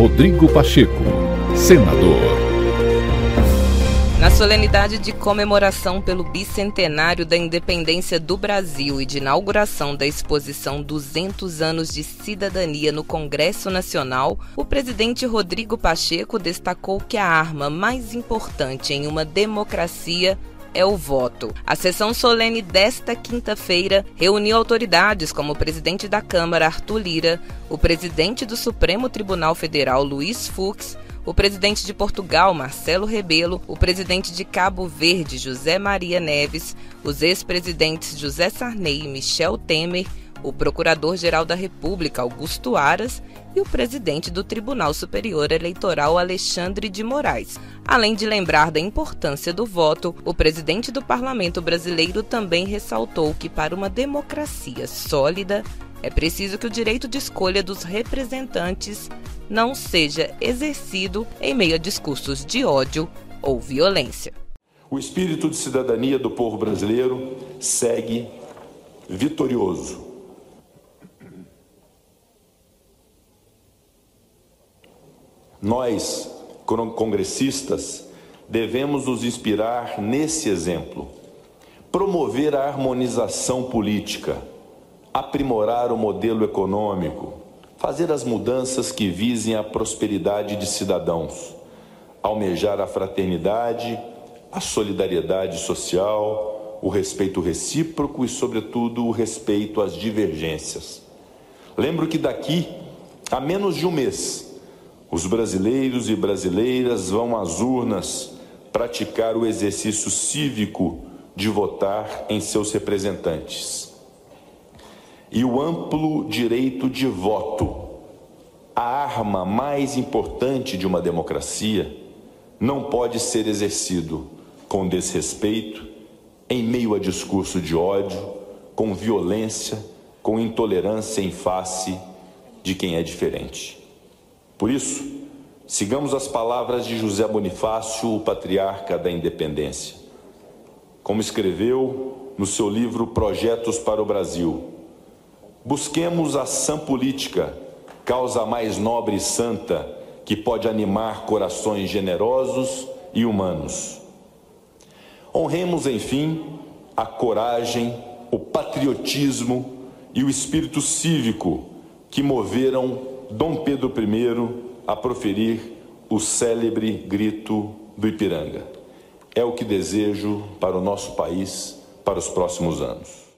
Rodrigo Pacheco, senador. Na solenidade de comemoração pelo bicentenário da independência do Brasil e de inauguração da exposição 200 anos de cidadania no Congresso Nacional, o presidente Rodrigo Pacheco destacou que a arma mais importante em uma democracia é o voto. A sessão solene desta quinta-feira reuniu autoridades como o presidente da Câmara, Arthur Lira, o presidente do Supremo Tribunal Federal, Luiz Fux, o presidente de Portugal, Marcelo Rebelo, o presidente de Cabo Verde, José Maria Neves, os ex-presidentes José Sarney e Michel Temer, o Procurador-Geral da República, Augusto Aras, e o presidente do Tribunal Superior Eleitoral, Alexandre de Moraes. Além de lembrar da importância do voto, o presidente do Parlamento brasileiro também ressaltou que, para uma democracia sólida, é preciso que o direito de escolha dos representantes não seja exercido em meio a discursos de ódio ou violência. O espírito de cidadania do povo brasileiro segue vitorioso Nós, congressistas, devemos nos inspirar nesse exemplo. Promover a harmonização política, aprimorar o modelo econômico, fazer as mudanças que visem a prosperidade de cidadãos, almejar a fraternidade, a solidariedade social, o respeito recíproco e, sobretudo, o respeito às divergências. Lembro que daqui a menos de um mês os brasileiros e brasileiras vão às urnas praticar o exercício cívico de votar em seus representantes. E o amplo direito de voto, a arma mais importante de uma democracia, não pode ser exercido com desrespeito, em meio a discurso de ódio, com violência, com intolerância em face de quem é diferente. Por isso, sigamos as palavras de José Bonifácio, o patriarca da independência. Como escreveu no seu livro Projetos para o Brasil, busquemos a ação política, causa mais nobre e santa que pode animar corações generosos e humanos. Honremos, enfim, a coragem, o patriotismo e o espírito cívico que moveram Dom Pedro I a proferir o célebre grito do Ipiranga. É o que desejo para o nosso país para os próximos anos.